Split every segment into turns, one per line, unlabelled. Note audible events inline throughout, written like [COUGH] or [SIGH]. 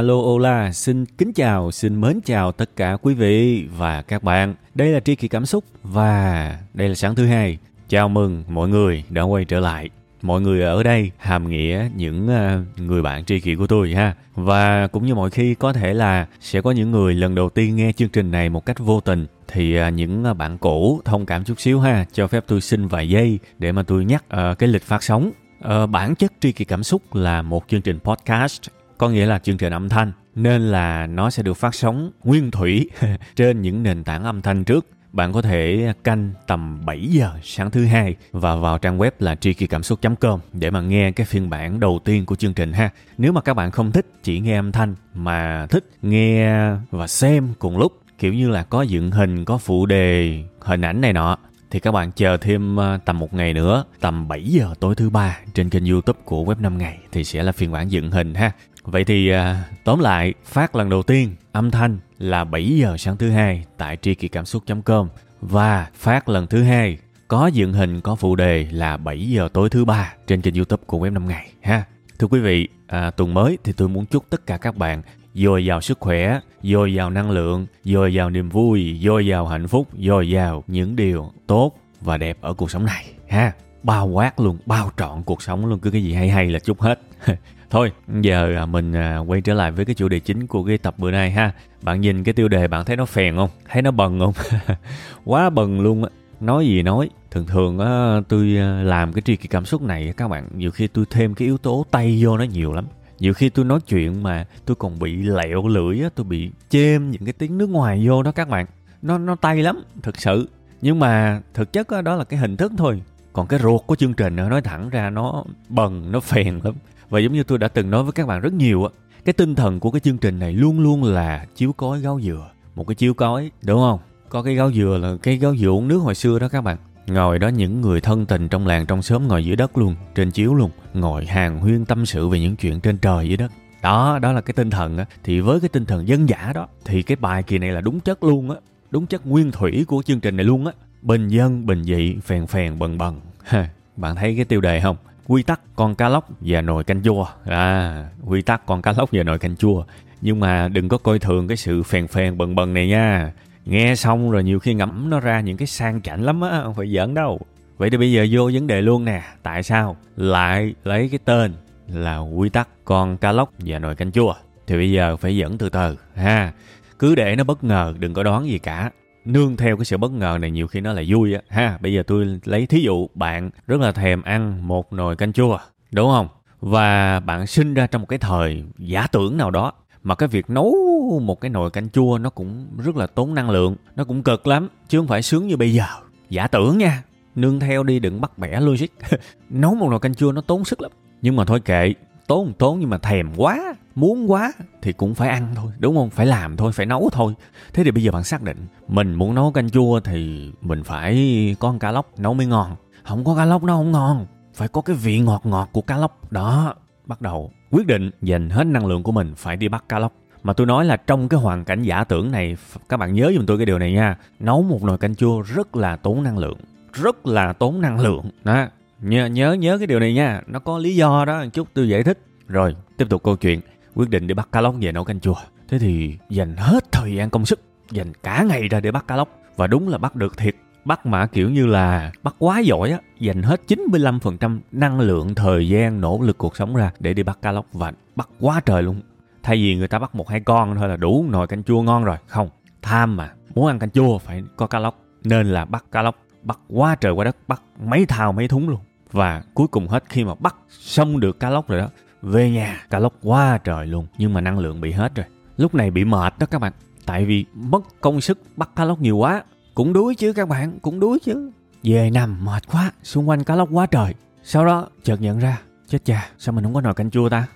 Alo Ola, xin kính chào, xin mến chào tất cả quý vị và các bạn. Đây là Tri Kỳ Cảm Xúc và đây là sáng thứ hai. Chào mừng mọi người đã quay trở lại. Mọi người ở đây hàm nghĩa những à, người bạn tri kỷ của tôi ha. Và cũng như mọi khi có thể là sẽ có những người lần đầu tiên nghe chương trình này một cách vô tình thì à, những à, bạn cũ thông cảm chút xíu ha, cho phép tôi xin vài giây để mà tôi nhắc ờ, cái lịch phát sóng ờ, bản chất tri kỳ cảm xúc là một chương trình podcast có nghĩa là chương trình âm thanh nên là nó sẽ được phát sóng nguyên thủy [LAUGHS] trên những nền tảng âm thanh trước bạn có thể canh tầm 7 giờ sáng thứ hai và vào trang web là tri kỳ cảm xúc.com để mà nghe cái phiên bản đầu tiên của chương trình ha. Nếu mà các bạn không thích chỉ nghe âm thanh mà thích nghe và xem cùng lúc kiểu như là có dựng hình, có phụ đề, hình ảnh này nọ thì các bạn chờ thêm ờ, tầm một ngày nữa, tầm 7 giờ tối thứ ba trên kênh YouTube của Web 5 ngày thì sẽ là phiên bản dựng hình ha. Vậy thì à, tóm lại, phát lần đầu tiên âm thanh là 7 giờ sáng thứ hai tại tri kỳ cảm xúc.com và phát lần thứ hai có dựng hình có phụ đề là 7 giờ tối thứ ba trên kênh YouTube của Web 5 ngày ha. Thưa quý vị, à, tuần mới thì tôi muốn chúc tất cả các bạn dồi dào sức khỏe, dồi dào năng lượng, dồi dào niềm vui, dồi dào hạnh phúc, dồi dào những điều tốt và đẹp ở cuộc sống này ha. Bao quát luôn, bao trọn cuộc sống luôn, cứ cái gì hay hay là chúc hết. [LAUGHS] Thôi, giờ à, mình à, quay trở lại với cái chủ đề chính của cái tập bữa nay ha. Bạn nhìn cái tiêu đề bạn thấy nó phèn không? Thấy nó bần không? [LAUGHS] Quá bần luôn á. Nói gì nói, thường thường á tôi à, làm cái tri kỷ cảm xúc này các bạn, nhiều khi tôi thêm cái yếu tố tay vô nó nhiều lắm. Nhiều khi tôi nói chuyện mà tôi còn bị lẹo lưỡi á, tôi bị chêm những cái tiếng nước ngoài vô đó các bạn. Nó nó tay lắm, thực sự. Nhưng mà thực chất đó, đó là cái hình thức thôi. Còn cái ruột của chương trình nói thẳng ra nó bần, nó phèn lắm và giống như tôi đã từng nói với các bạn rất nhiều á, cái tinh thần của cái chương trình này luôn luôn là chiếu cối gáo dừa. Một cái chiếu cối, đúng không? Có cái gáo dừa là cái gáo dừa uống nước hồi xưa đó các bạn. Ngồi đó những người thân tình trong làng trong xóm ngồi dưới đất luôn, trên chiếu luôn, ngồi hàng huyên tâm sự về những chuyện trên trời dưới đất. Đó, đó là cái tinh thần á. Thì với cái tinh thần dân giả đó, thì cái bài kỳ này là đúng chất luôn á. Đúng chất nguyên thủy của chương trình này luôn á. Bình dân, bình dị, phèn phèn, bần bần. [LAUGHS] Bạn thấy cái tiêu đề không? Quy tắc con cá lóc và nồi canh chua. À quy tắc con cá lóc và nồi canh chua. Nhưng mà đừng có coi thường cái sự phèn phèn bần bần này nha. Nghe xong rồi nhiều khi ngẫm nó ra những cái sang chảnh lắm á, không phải giỡn đâu. Vậy thì bây giờ vô vấn đề luôn nè. Tại sao? Lại lấy cái tên là quy tắc con cá lóc và nồi canh chua. Thì bây giờ phải dẫn từ từ, ha. Cứ để nó bất ngờ, đừng có đoán gì cả nương theo cái sự bất ngờ này nhiều khi nó là vui á. Ha, bây giờ tôi lấy thí dụ, bạn rất là thèm ăn một nồi canh chua, đúng không? Và bạn sinh ra trong một cái thời giả tưởng nào đó, mà cái việc nấu một cái nồi canh chua nó cũng rất là tốn năng lượng, nó cũng cực lắm, chứ không phải sướng như bây giờ. Giả tưởng nha. Nương theo đi đừng bắt bẻ logic. [LAUGHS] Nấu một nồi canh chua nó tốn sức lắm. Nhưng mà thôi kệ, tốn tốn nhưng mà thèm quá muốn quá thì cũng phải ăn thôi, đúng không? Phải làm thôi, phải nấu thôi. Thế thì bây giờ bạn xác định mình muốn nấu canh chua thì mình phải có con cá lóc nấu mới ngon. Không có cá lóc nó không ngon, phải có cái vị ngọt ngọt của cá lóc. Đó, bắt đầu quyết định dành hết năng lượng của mình phải đi bắt cá lóc. Mà tôi nói là trong cái hoàn cảnh giả tưởng này các bạn nhớ giùm tôi cái điều này nha. Nấu một nồi canh chua rất là tốn năng lượng, rất là tốn năng lượng. Đó, nhớ nhớ nhớ cái điều này nha. Nó có lý do đó một chút tôi giải thích. Rồi, tiếp tục câu chuyện quyết định đi bắt cá lóc về nấu canh chua. Thế thì dành hết thời gian công sức, dành cả ngày ra để bắt cá lóc. Và đúng là bắt được thiệt. Bắt mà kiểu như là bắt quá giỏi á, dành hết 95% năng lượng, thời gian, nỗ lực cuộc sống ra để đi bắt cá lóc và bắt quá trời luôn. Thay vì người ta bắt một hai con thôi là đủ nồi canh chua ngon rồi. Không, tham mà muốn ăn canh chua phải có cá lóc. Nên là bắt cá lóc, bắt quá trời quá đất, bắt mấy thao mấy thúng luôn. Và cuối cùng hết khi mà bắt xong được cá lóc rồi đó về nhà cá lóc quá trời luôn, nhưng mà năng lượng bị hết rồi. Lúc này bị mệt đó các bạn, tại vì mất công sức bắt cá lóc nhiều quá. Cũng đuối chứ các bạn, cũng đuối chứ. Về nằm mệt quá, xung quanh cá lóc quá trời. Sau đó chợt nhận ra, chết cha, sao mình không có nồi canh chua ta?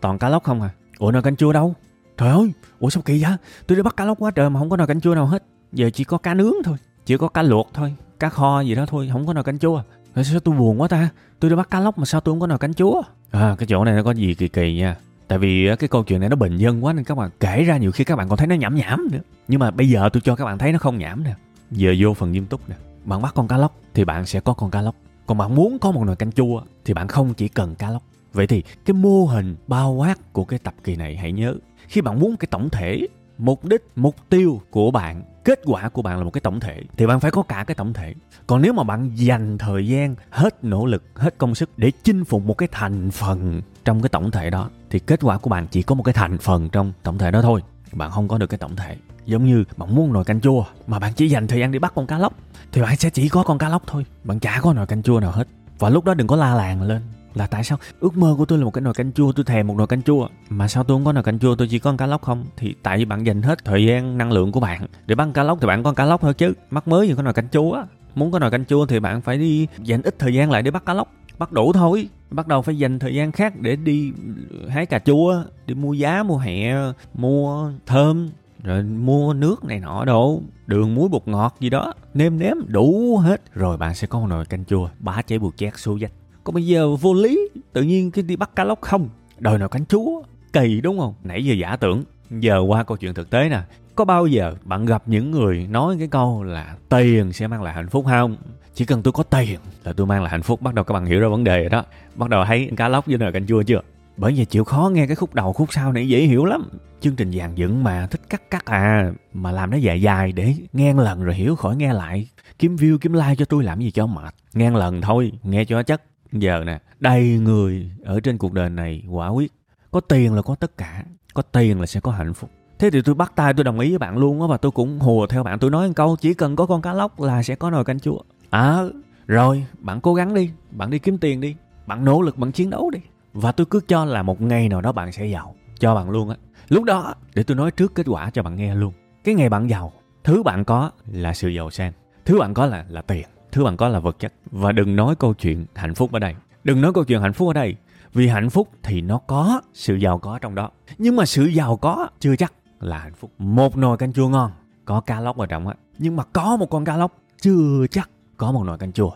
Toàn cá lóc không à? Ủa nồi canh chua đâu? Trời ơi, ủa sao kỳ vậy? Tôi đi bắt cá lóc quá trời mà không có nồi canh chua nào hết. Giờ chỉ có cá nướng thôi, chỉ có cá luộc thôi, cá kho gì đó thôi, không có nồi canh chua. Rồi sao tôi buồn quá ta? Tôi đi bắt cá lóc mà sao tôi không có nồi canh chúa? à cái chỗ này nó có gì kỳ kỳ nha. Tại vì cái câu chuyện này nó bình dân quá nên các bạn kể ra nhiều khi các bạn còn thấy nó nhảm nhảm nữa. Nhưng mà bây giờ tôi cho các bạn thấy nó không nhảm nè. Giờ vô phần nghiêm túc nè. Bạn bắt con cá lóc thì bạn sẽ có con cá lóc. Còn bạn muốn có một nồi canh chua thì bạn không chỉ cần cá lóc. Vậy thì cái mô hình bao quát của cái tập kỳ này hãy nhớ. Khi bạn muốn cái tổng thể, mục đích, mục tiêu của bạn kết quả của bạn là một cái tổng thể, thì bạn phải có cả cái tổng thể. Còn nếu mà bạn dành thời gian, hết nỗ lực, hết công sức để chinh phục một cái thành phần trong cái tổng thể đó, thì kết quả của bạn chỉ có một cái thành phần trong tổng thể đó thôi. Bạn không có được cái tổng thể. Giống như bạn muốn nồi canh chua, mà bạn chỉ dành thời gian đi bắt con cá lóc, thì bạn sẽ chỉ có con cá lóc thôi. Bạn chả có nồi canh chua nào hết. Và lúc đó đừng có la làng lên là tại sao? Ước mơ của tôi là một cái nồi canh chua, tôi thèm một nồi canh chua. Mà sao tôi không có nồi canh chua, tôi chỉ có cá lóc không? Thì tại vì bạn dành hết thời gian năng lượng của bạn. Để bắt cá lóc thì bạn có cá lóc thôi chứ. Mắc mới gì có nồi canh chua muốn có nồi canh chua thì bạn phải đi dành ít thời gian lại để bắt cá lóc. Bắt đủ thôi. Bắt đầu phải dành thời gian khác để đi hái cà chua, đi mua giá, mua hẹ, mua thơm, rồi mua nước này nọ đồ, đường muối bột ngọt gì đó. Nêm nếm đủ hết. Rồi bạn sẽ có một nồi canh chua. Bá cháy bùi chét số dách còn bây giờ vô lý, tự nhiên cái đi bắt cá lóc không? Đòi nào cánh chúa. Kỳ đúng không? Nãy giờ giả tưởng. Giờ qua câu chuyện thực tế nè. Có bao giờ bạn gặp những người nói cái câu là tiền sẽ mang lại hạnh phúc không? Chỉ cần tôi có tiền là tôi mang lại hạnh phúc. Bắt đầu các bạn hiểu ra vấn đề rồi đó. Bắt đầu thấy cá lóc với nồi canh chua chưa? Bởi vì chịu khó nghe cái khúc đầu, khúc sau này dễ hiểu lắm. Chương trình dàn dựng mà thích cắt cắt à mà làm nó dài dài để nghe lần rồi hiểu khỏi nghe lại. Kiếm view, kiếm like cho tôi làm gì cho mệt. Nghe lần thôi, nghe cho chất giờ nè, đầy người ở trên cuộc đời này quả quyết. Có tiền là có tất cả, có tiền là sẽ có hạnh phúc. Thế thì tôi bắt tay, tôi đồng ý với bạn luôn á và tôi cũng hùa theo bạn. Tôi nói một câu, chỉ cần có con cá lóc là sẽ có nồi canh chua. À rồi, bạn cố gắng đi, bạn đi kiếm tiền đi, bạn nỗ lực, bạn chiến đấu đi. Và tôi cứ cho là một ngày nào đó bạn sẽ giàu. Cho bạn luôn á. Lúc đó, để tôi nói trước kết quả cho bạn nghe luôn. Cái ngày bạn giàu, thứ bạn có là sự giàu sang, thứ bạn có là là tiền thứ bạn có là vật chất. Và đừng nói câu chuyện hạnh phúc ở đây. Đừng nói câu chuyện hạnh phúc ở đây. Vì hạnh phúc thì nó có sự giàu có trong đó. Nhưng mà sự giàu có chưa chắc là hạnh phúc. Một nồi canh chua ngon, có cá lóc ở trong á. Nhưng mà có một con cá lóc chưa chắc có một nồi canh chua.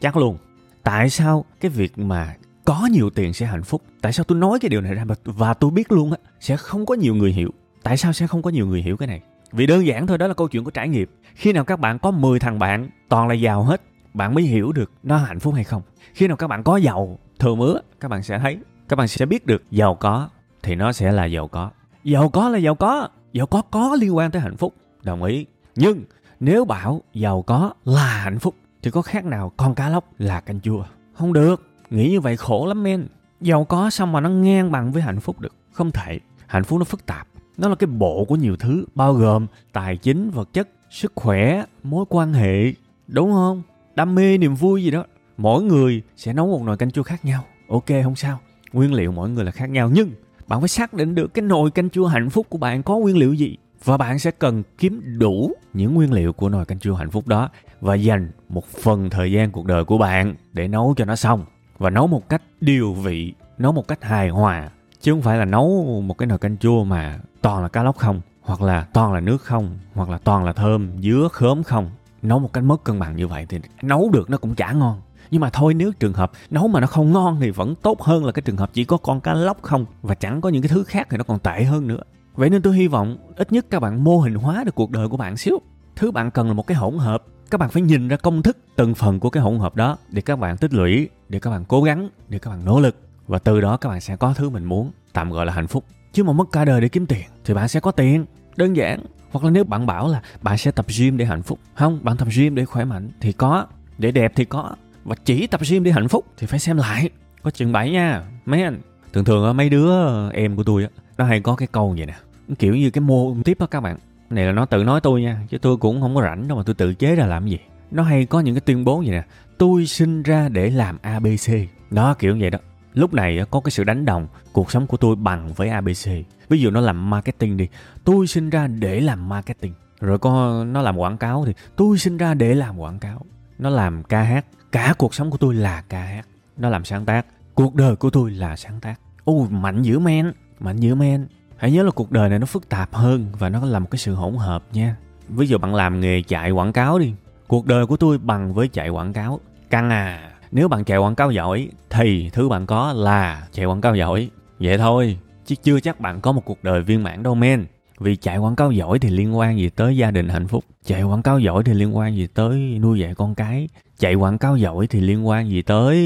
Chắc luôn. Tại sao cái việc mà có nhiều tiền sẽ hạnh phúc? Tại sao tôi nói cái điều này ra và tôi biết luôn á, sẽ không có nhiều người hiểu. Tại sao sẽ không có nhiều người hiểu cái này? Vì đơn giản thôi, đó là câu chuyện của trải nghiệm. Khi nào các bạn có 10 thằng bạn, toàn là giàu hết, bạn mới hiểu được nó hạnh phúc hay không. Khi nào các bạn có giàu thừa mứa, các bạn sẽ thấy, các bạn sẽ biết được giàu có thì nó sẽ là giàu có. Giàu có là giàu có giàu có có liên quan tới hạnh phúc, đồng ý. Nhưng nếu bảo giàu có là hạnh phúc thì có khác nào con cá lóc là canh chua? Không được, nghĩ như vậy khổ lắm men. Giàu có xong mà nó ngang bằng với hạnh phúc được. Không thể. Hạnh phúc nó phức tạp nó là cái bộ của nhiều thứ, bao gồm tài chính, vật chất, sức khỏe, mối quan hệ, đúng không? Đam mê, niềm vui gì đó. Mỗi người sẽ nấu một nồi canh chua khác nhau. Ok, không sao. Nguyên liệu mỗi người là khác nhau, nhưng bạn phải xác định được cái nồi canh chua hạnh phúc của bạn có nguyên liệu gì. Và bạn sẽ cần kiếm đủ những nguyên liệu của nồi canh chua hạnh phúc đó và dành một phần thời gian cuộc đời của bạn để nấu cho nó xong. Và nấu một cách điều vị, nấu một cách hài hòa chứ không phải là nấu một cái nồi canh chua mà toàn là cá lóc không, hoặc là toàn là nước không, hoặc là toàn là thơm, dứa, khóm không. Nấu một cách mất cân bằng như vậy thì nấu được nó cũng chả ngon. Nhưng mà thôi nếu trường hợp nấu mà nó không ngon thì vẫn tốt hơn là cái trường hợp chỉ có con cá lóc không và chẳng có những cái thứ khác thì nó còn tệ hơn nữa. Vậy nên tôi hy vọng ít nhất các bạn mô hình hóa được cuộc đời của bạn xíu. Thứ bạn cần là một cái hỗn hợp, các bạn phải nhìn ra công thức từng phần của cái hỗn hợp đó để các bạn tích lũy, để các bạn cố gắng, để các bạn nỗ lực và từ đó các bạn sẽ có thứ mình muốn, tạm gọi là hạnh phúc. Chứ mà mất cả đời để kiếm tiền, thì bạn sẽ có tiền, đơn giản. Hoặc là nếu bạn bảo là bạn sẽ tập gym để hạnh phúc. Không, bạn tập gym để khỏe mạnh thì có, để đẹp thì có. Và chỉ tập gym để hạnh phúc thì phải xem lại. Có chừng bậy nha, mấy anh? Thường thường mấy đứa em của tôi nó hay có cái câu vậy nè. Kiểu như cái mô tiếp đó các bạn. Này là nó tự nói tôi nha, chứ tôi cũng không có rảnh đâu mà tôi tự chế ra làm gì. Nó hay có những cái tuyên bố vậy nè. Tôi sinh ra để làm abc đó, kiểu vậy đó lúc này ờ, có cái sự đánh đồng cuộc sống của tôi bằng với abc ví dụ nó làm marketing đi, tôi sinh ra để làm marketing. Rồi có, nó làm quảng cáo thì tôi sinh ra để làm quảng cáo. Nó làm ca hát, cả cuộc sống của tôi là ca hát. Nó làm sáng tác, cuộc đời của tôi là sáng tác. Ô, mạnh dữ men, mạnh dữ men. Hãy nhớ là cuộc đời này nó phức tạp hơn và nó là một cái sự hỗn hợp nha. Ví dụ bạn làm nghề chạy quảng cáo đi, cuộc đời của tôi bằng với chạy quảng cáo. Căng à nếu bạn chạy quảng cáo giỏi, thì thứ bạn có là chạy quảng cáo giỏi. Vậy thôi, chứ chưa chắc bạn có một cuộc đời viên mãn đâu, men. Vì chạy quảng cáo giỏi thì liên quan gì tới gia đình hạnh phúc. Chạy quảng cáo giỏi thì liên quan gì tới nuôi dạy con cái. Chạy quảng cáo giỏi thì liên quan gì tới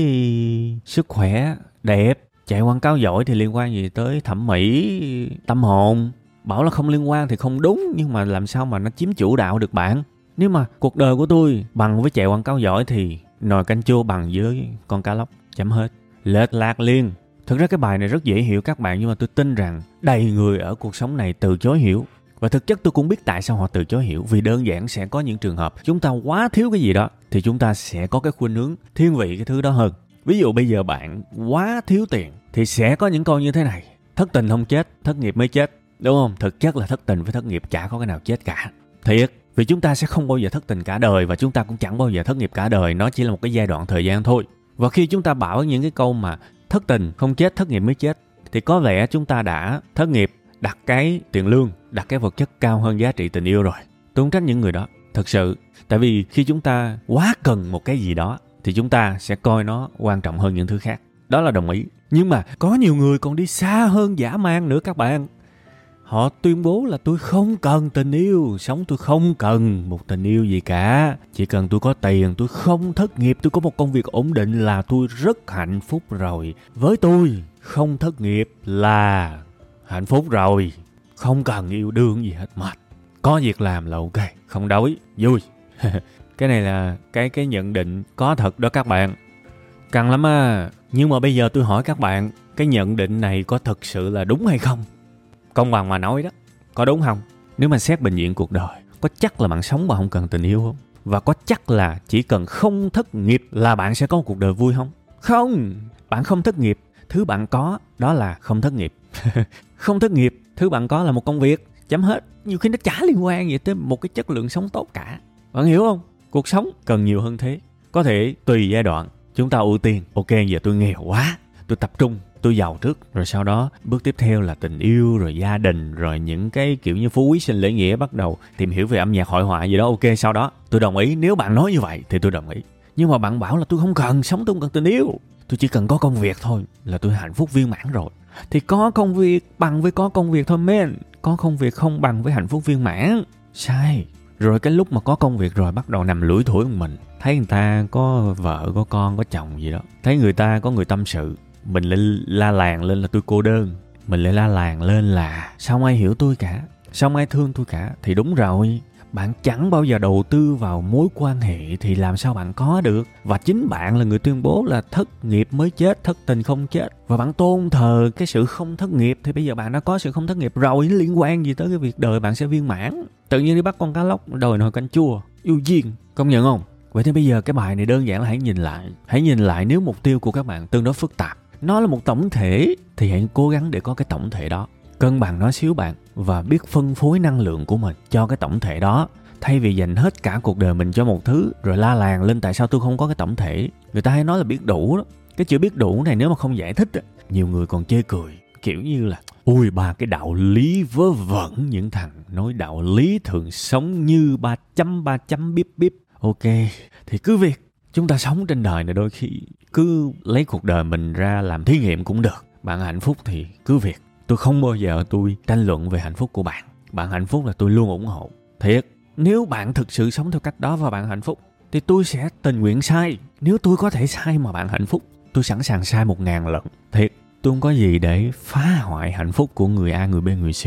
sức khỏe, đẹp. Chạy quảng cáo giỏi thì liên quan gì tới thẩm mỹ, tâm hồn. Bảo là không liên quan thì không đúng, nhưng mà làm sao mà nó chiếm chủ đạo được bạn? Nếu mà cuộc đời của tôi bằng với chạy quảng cáo giỏi thì nồi canh chua bằng với con cá lóc, chấm hết. Lệch lạc liên thực ra cái bài này rất dễ hiểu các bạn, nhưng mà tôi tin rằng đầy người ở cuộc sống này từ chối hiểu. Và thực chất tôi cũng biết tại sao họ từ chối hiểu, vì đơn giản sẽ có những trường hợp chúng ta quá thiếu cái gì đó, thì chúng ta sẽ có cái khuynh hướng thiên vị cái thứ đó hơn. Ví dụ bây giờ bạn quá thiếu tiền, thì sẽ có những câu như thế này. Thất tình không chết, thất nghiệp mới chết, đúng không? Thực chất là thất tình với thất nghiệp chả có cái nào chết cả. Thiệt vì chúng ta sẽ không bao giờ thất tình cả đời và chúng ta cũng chẳng bao giờ thất nghiệp cả đời. Nó chỉ là một cái giai đoạn thời gian thôi. Và khi chúng ta bảo những cái câu mà thất tình, không chết, thất nghiệp mới chết, thì có vẻ chúng ta đã thất nghiệp, đặt cái tiền lương, đặt cái vật chất cao hơn giá trị tình yêu rồi. Tôi không trách những người đó, thật sự. Tại vì khi chúng ta quá cần một cái gì đó, thì chúng ta sẽ coi nó quan trọng hơn những thứ khác. Đó là đồng ý. Nhưng mà có nhiều người còn đi xa hơn giả mang nữa các bạn họ tuyên bố là tôi không cần tình yêu, sống tôi không cần một tình yêu gì cả. Chỉ cần tôi có tiền, tôi không thất nghiệp, tôi có một công việc ổn định là tôi rất hạnh phúc rồi. Với tôi, không thất nghiệp là hạnh phúc rồi. Không cần yêu đương gì hết, mệt. Có việc làm là ok, không đói, vui. [LAUGHS] Cái này là cái cái nhận định có thật đó các bạn. Căng lắm à nhưng mà bây giờ tôi hỏi các bạn, cái nhận định này có thực sự là đúng hay không? Công bằng mà nói đó có đúng không? Nếu mà xét bệnh viện cuộc đời có chắc là bạn sống mà không cần tình yêu không? Và có chắc là chỉ cần không thất nghiệp là bạn sẽ có một cuộc đời vui không? Không. Bạn không thất nghiệp thứ bạn có đó là không thất nghiệp. [LAUGHS] Không thất nghiệp thứ bạn có là một công việc. Chấm hết. Nhiều khi nó chả liên quan gì tới một cái chất lượng sống tốt cả. Bạn hiểu không? Cuộc sống cần nhiều hơn thế. Có thể tùy giai đoạn chúng ta ưu tiên. Ok giờ tôi nghèo quá. Tôi tập trung tôi giàu trước, rồi sau đó bước tiếp theo là tình yêu, rồi gia đình, rồi những cái kiểu như phú quý sinh lễ nghĩa bắt đầu tìm hiểu về âm nhạc hội họa gì đó. Ok, sau đó tôi đồng ý. Nếu bạn nói như vậy thì tôi đồng ý. Nhưng mà bạn bảo là tôi không cần, sống tôi không cần tình yêu. Tôi chỉ cần có công việc thôi là tôi hạnh phúc viên mãn rồi. Thì có công việc bằng với có công việc thôi, men. Có công việc không bằng với hạnh phúc viên mãn. Sai. Rồi cái lúc mà có công việc rồi bắt đầu nằm lủi thủi một mình. Thấy người ta có vợ, có con, có chồng gì đó. Thấy người ta có người tâm sự mình lại la làng lên là tôi cô đơn. Mình lại la làng lên là, sao ai hiểu tôi cả? Sao ai thương tôi cả? Thì đúng rồi, bạn chẳng bao giờ đầu tư vào mối quan hệ thì làm sao bạn có được? Và chính bạn là người tuyên bố là thất nghiệp mới chết, thất tình không chết. Và bạn tôn thờ cái sự không thất nghiệp, thì bây giờ bạn đã có sự không thất nghiệp rồi liên quan gì tới cái việc đời bạn sẽ viên mãn. Tự nhiên đi bắt con cá lóc đòi nồi canh chua, yêu duyên, công nhận không? Vậy thì bây giờ cái bài này đơn giản là hãy nhìn lại. Hãy nhìn lại nếu mục tiêu của các bạn tương đối phức tạp nó là một tổng thể, thì hãy cố gắng để có cái tổng thể đó. Cân bằng nó xíu bạn và biết phân phối năng lượng của mình cho cái tổng thể đó. Thay vì dành hết cả cuộc đời mình cho một thứ rồi la làng lên tại sao tôi không có cái tổng thể. Người ta hay nói là biết đủ đó. Cái chữ biết đủ này nếu mà không giải thích nhiều người còn chê cười, kiểu như là ui ba, cái đạo lý vớ vẩn những thằng nói đạo lý thường sống như ba chấm ba chấm, bíp bíp. Ok, thì cứ việc, chúng ta sống trên đời này đôi khi cứ lấy cuộc đời mình ra làm thí nghiệm cũng được. Bạn hạnh phúc thì cứ việc. Tôi không bao giờ tôi tranh luận về hạnh phúc của bạn. Bạn hạnh phúc là tôi luôn ủng hộ. Thiệt, nếu bạn thực sự sống theo cách đó và bạn hạnh phúc, thì tôi sẽ tình nguyện sai. Nếu tôi có thể sai mà bạn hạnh phúc, tôi sẵn sàng sai một ngàn lần. Thiệt, tôi không có gì để phá hoại hạnh phúc của người a, người b, người c.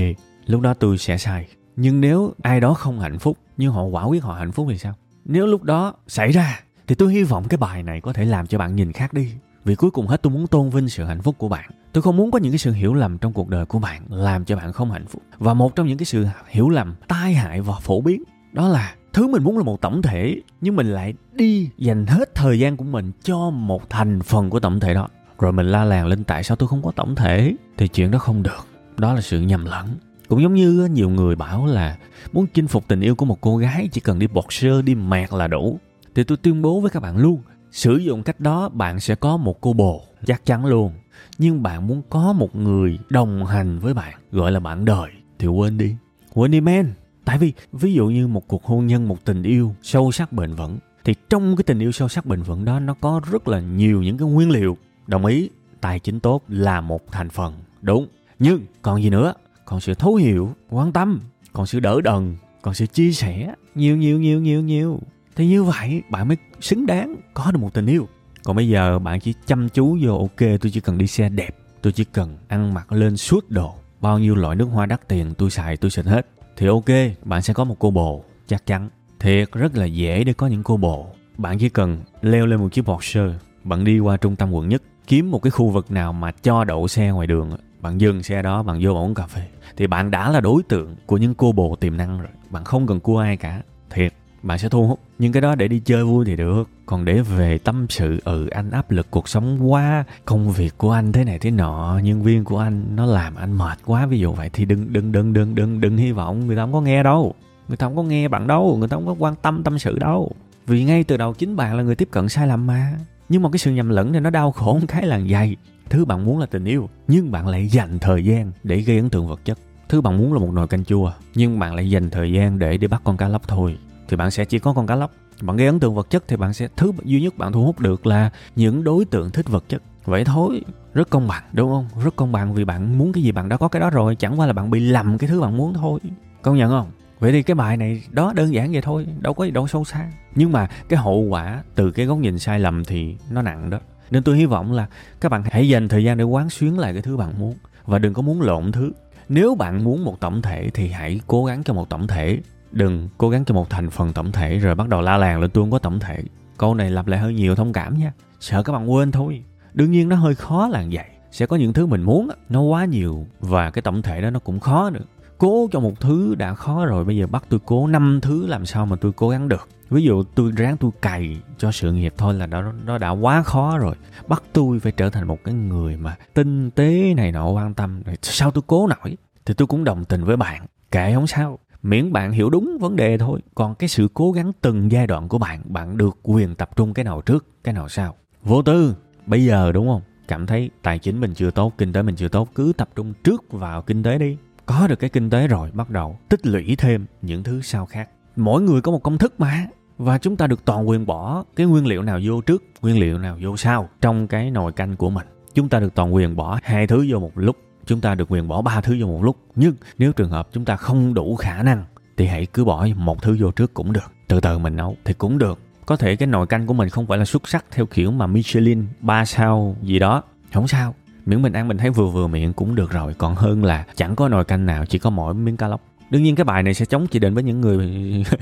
Lúc đó tôi sẽ sai. Nhưng nếu ai đó không hạnh phúc, nhưng họ quả quyết họ hạnh phúc thì sao? Nếu lúc đó xảy ra thì tôi hy vọng cái bài này có thể làm cho bạn nhìn khác đi.
Vì cuối cùng hết tôi muốn tôn vinh sự hạnh phúc của bạn. Tôi không muốn có những cái sự hiểu lầm trong cuộc đời của bạn làm cho bạn không hạnh phúc. Và một trong những cái sự hiểu lầm, tai hại và phổ biến, đó là thứ mình muốn là một tổng thể, nhưng mình lại đi dành hết thời gian của mình cho một thành phần của tổng thể đó. Rồi mình la làng lên tại sao tôi không có tổng thể? Thì chuyện đó không được. Đó là sự nhầm lẫn. Cũng giống như ờ, nhiều người bảo là muốn chinh phục tình yêu của một cô gái, chỉ cần đi bọt sơ đi mạc là đủ thì tôi tuyên bố với các bạn luôn, sử dụng cách đó bạn sẽ có một cô bồ, chắc chắn luôn. Nhưng bạn muốn có một người đồng hành với bạn, gọi là bạn đời, thì quên đi. Quên đi, men. Tại vì, ví dụ như một cuộc hôn nhân, một tình yêu sâu sắc bền vững, thì trong cái tình yêu sâu sắc bền vững đó, nó có rất là nhiều những cái nguyên liệu. Đồng ý, tài chính tốt là một thành phần, đúng. Nhưng còn gì nữa? Còn sự thấu hiểu, quan tâm, còn sự đỡ đần, còn sự chia sẻ. Nhiều nhiều nhiều nhiều nhiều thì như vậy, bạn mới xứng đáng có được một tình yêu. Còn bây giờ bạn chỉ chăm chú vô, ok, tôi chỉ cần đi xe đẹp, tôi chỉ cần ăn mặc lên suốt đồ. Bao nhiêu loại nước hoa đắt tiền, tôi xài, tôi xịn hết. Thì ok, bạn sẽ có một cô bồ, chắc chắn. Thiệt, rất là dễ để có những cô bồ. Bạn chỉ cần leo lên một chiếc Porsche bạn đi qua trung tâm quận nhất, kiếm một cái khu vực nào mà cho đậu xe ngoài đường, bạn dừng xe đó, bạn vô bạn uống cà phê. Thì bạn đã là đối tượng của những cô bồ tiềm năng rồi, bạn không cần cua ai cả. Thiệt bạn sẽ thu hút. Nhưng cái đó để đi chơi vui thì được. Còn để về tâm sự ừ anh áp lực cuộc sống quá, công việc của anh thế này thế nọ, nhân viên của anh nó làm anh mệt quá. Ví dụ vậy thì đừng đừng đừng đừng đừng đừng hy vọng người ta không có nghe đâu. Người ta không có nghe bạn đâu. Người ta không có quan tâm tâm sự đâu. Vì ngay từ đầu chính bạn là người tiếp cận sai lầm mà. Nhưng mà cái sự nhầm lẫn này nó đau khổ một cái là dày. Thứ bạn muốn là tình yêu, nhưng bạn lại dành thời gian để gây ấn tượng vật chất. Thứ bạn muốn là một nồi canh chua, nhưng bạn lại dành thời gian để đi bắt con cá lóc thôi thì bạn sẽ chỉ có con cá lóc. Bạn gây ấn tượng vật chất thì bạn sẽ, thứ duy nhất bạn thu hút được là những đối tượng thích vật chất. Vậy thôi, rất công bằng, đúng không? Rất công bằng vì bạn muốn cái gì bạn đã có cái đó rồi, chẳng qua là bạn bị lầm cái thứ bạn muốn thôi. Công nhận không? Vậy thì cái bài này đó đơn giản vậy thôi, đâu có gì đâu sâu xa. Nhưng mà cái hậu quả từ cái góc nhìn sai lầm thì nó nặng đó. Nên tôi hy vọng là các bạn hãy dành thời gian để quán xuyến lại cái thứ bạn muốn. Và đừng có muốn lộn thứ. Nếu bạn muốn một tổng thể thì hãy cố gắng cho một tổng thể đừng cố gắng cho một thành phần tổng thể rồi bắt đầu la làng lên tôi không có tổng thể. Câu này lặp lại hơi nhiều thông cảm nha. Sợ các bạn quên thôi. Đương nhiên nó hơi khó là vậy. Sẽ có những thứ mình muốn nó quá nhiều và cái tổng thể đó nó cũng khó nữa. Cố cho một thứ đã khó rồi, bây giờ bắt tôi cố năm thứ làm sao mà tôi cố gắng được? Ví dụ tôi ráng tôi cày cho sự nghiệp thôi là đó, nó đã quá khó rồi. Bắt tôi phải trở thành một cái người mà tinh tế này nọ, quan tâm. Sao tôi cố nổi? Thì tôi cũng đồng tình với bạn. Kệ không sao miễn bạn hiểu đúng vấn đề thôi. Còn cái sự cố gắng từng giai đoạn của bạn bạn được quyền tập trung cái nào trước, cái nào sau? Vô tư, bây giờ đúng không? Cảm thấy tài chính mình chưa tốt, kinh tế mình chưa tốt, cứ tập trung trước vào kinh tế đi. Có được cái kinh tế rồi, bắt đầu tích lũy thêm những thứ sau khác. Mỗi người có một công thức mà. Và chúng ta được toàn quyền bỏ cái nguyên liệu nào vô trước, nguyên liệu nào vô sau trong cái nồi canh của mình. Chúng ta được toàn quyền bỏ hai thứ vô một lúc chúng ta được quyền bỏ ba thứ vô một lúc. Nhưng nếu trường hợp chúng ta không đủ khả năng, thì hãy cứ bỏ một thứ vô trước cũng được. Từ từ mình nấu thì cũng được. Có thể cái nồi canh của mình không phải là xuất sắc theo kiểu mà Michelin ba sao gì đó. Không sao. Miễn mình ăn mình thấy vừa vừa miệng cũng được rồi. Còn hơn là chẳng có nồi canh nào, chỉ có mỗi miếng cá lóc. Đương nhiên cái bài này sẽ chống chỉ định với những người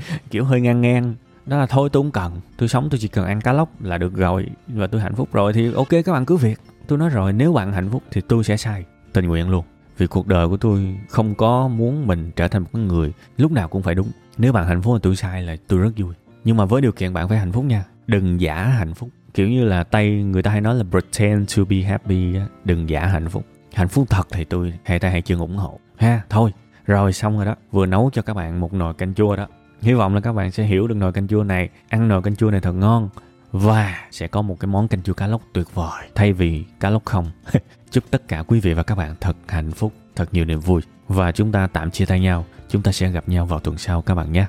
[LAUGHS] kiểu hơi ngang ngang. Đó là thôi tôi không cần. Tôi sống tôi chỉ cần ăn cá lóc là được rồi. Và tôi hạnh phúc rồi thì ok các bạn cứ việc. Tôi nói rồi, nếu bạn hạnh phúc thì tôi sẽ sai tình nguyện luôn. Vì cuộc đời của tôi không có muốn mình trở thành một người lúc nào cũng phải đúng. Nếu bạn hạnh phúc là tôi sai là tôi rất vui. Nhưng mà với điều kiện bạn phải hạnh phúc nha. Đừng giả hạnh phúc. Kiểu như là tay người ta hay nói là pretend to be happy đừng giả hạnh phúc. Hạnh phúc thật thì tôi, hay tay hay chân ủng hộ. Ha, thôi. Rồi xong rồi đó. Vừa nấu cho các bạn một nồi canh chua đó. Hy vọng là các bạn sẽ hiểu được nồi canh chua này. Ăn nồi canh chua này thật ngon và sẽ có một cái món canh chua cá lóc tuyệt vời. Thay vì cá lóc không, [LAUGHS] chúc tất cả quý vị và các bạn thật hạnh phúc, thật nhiều niềm vui. Và chúng ta tạm chia tay nhau. Chúng ta sẽ gặp nhau vào tuần sau các bạn nhé.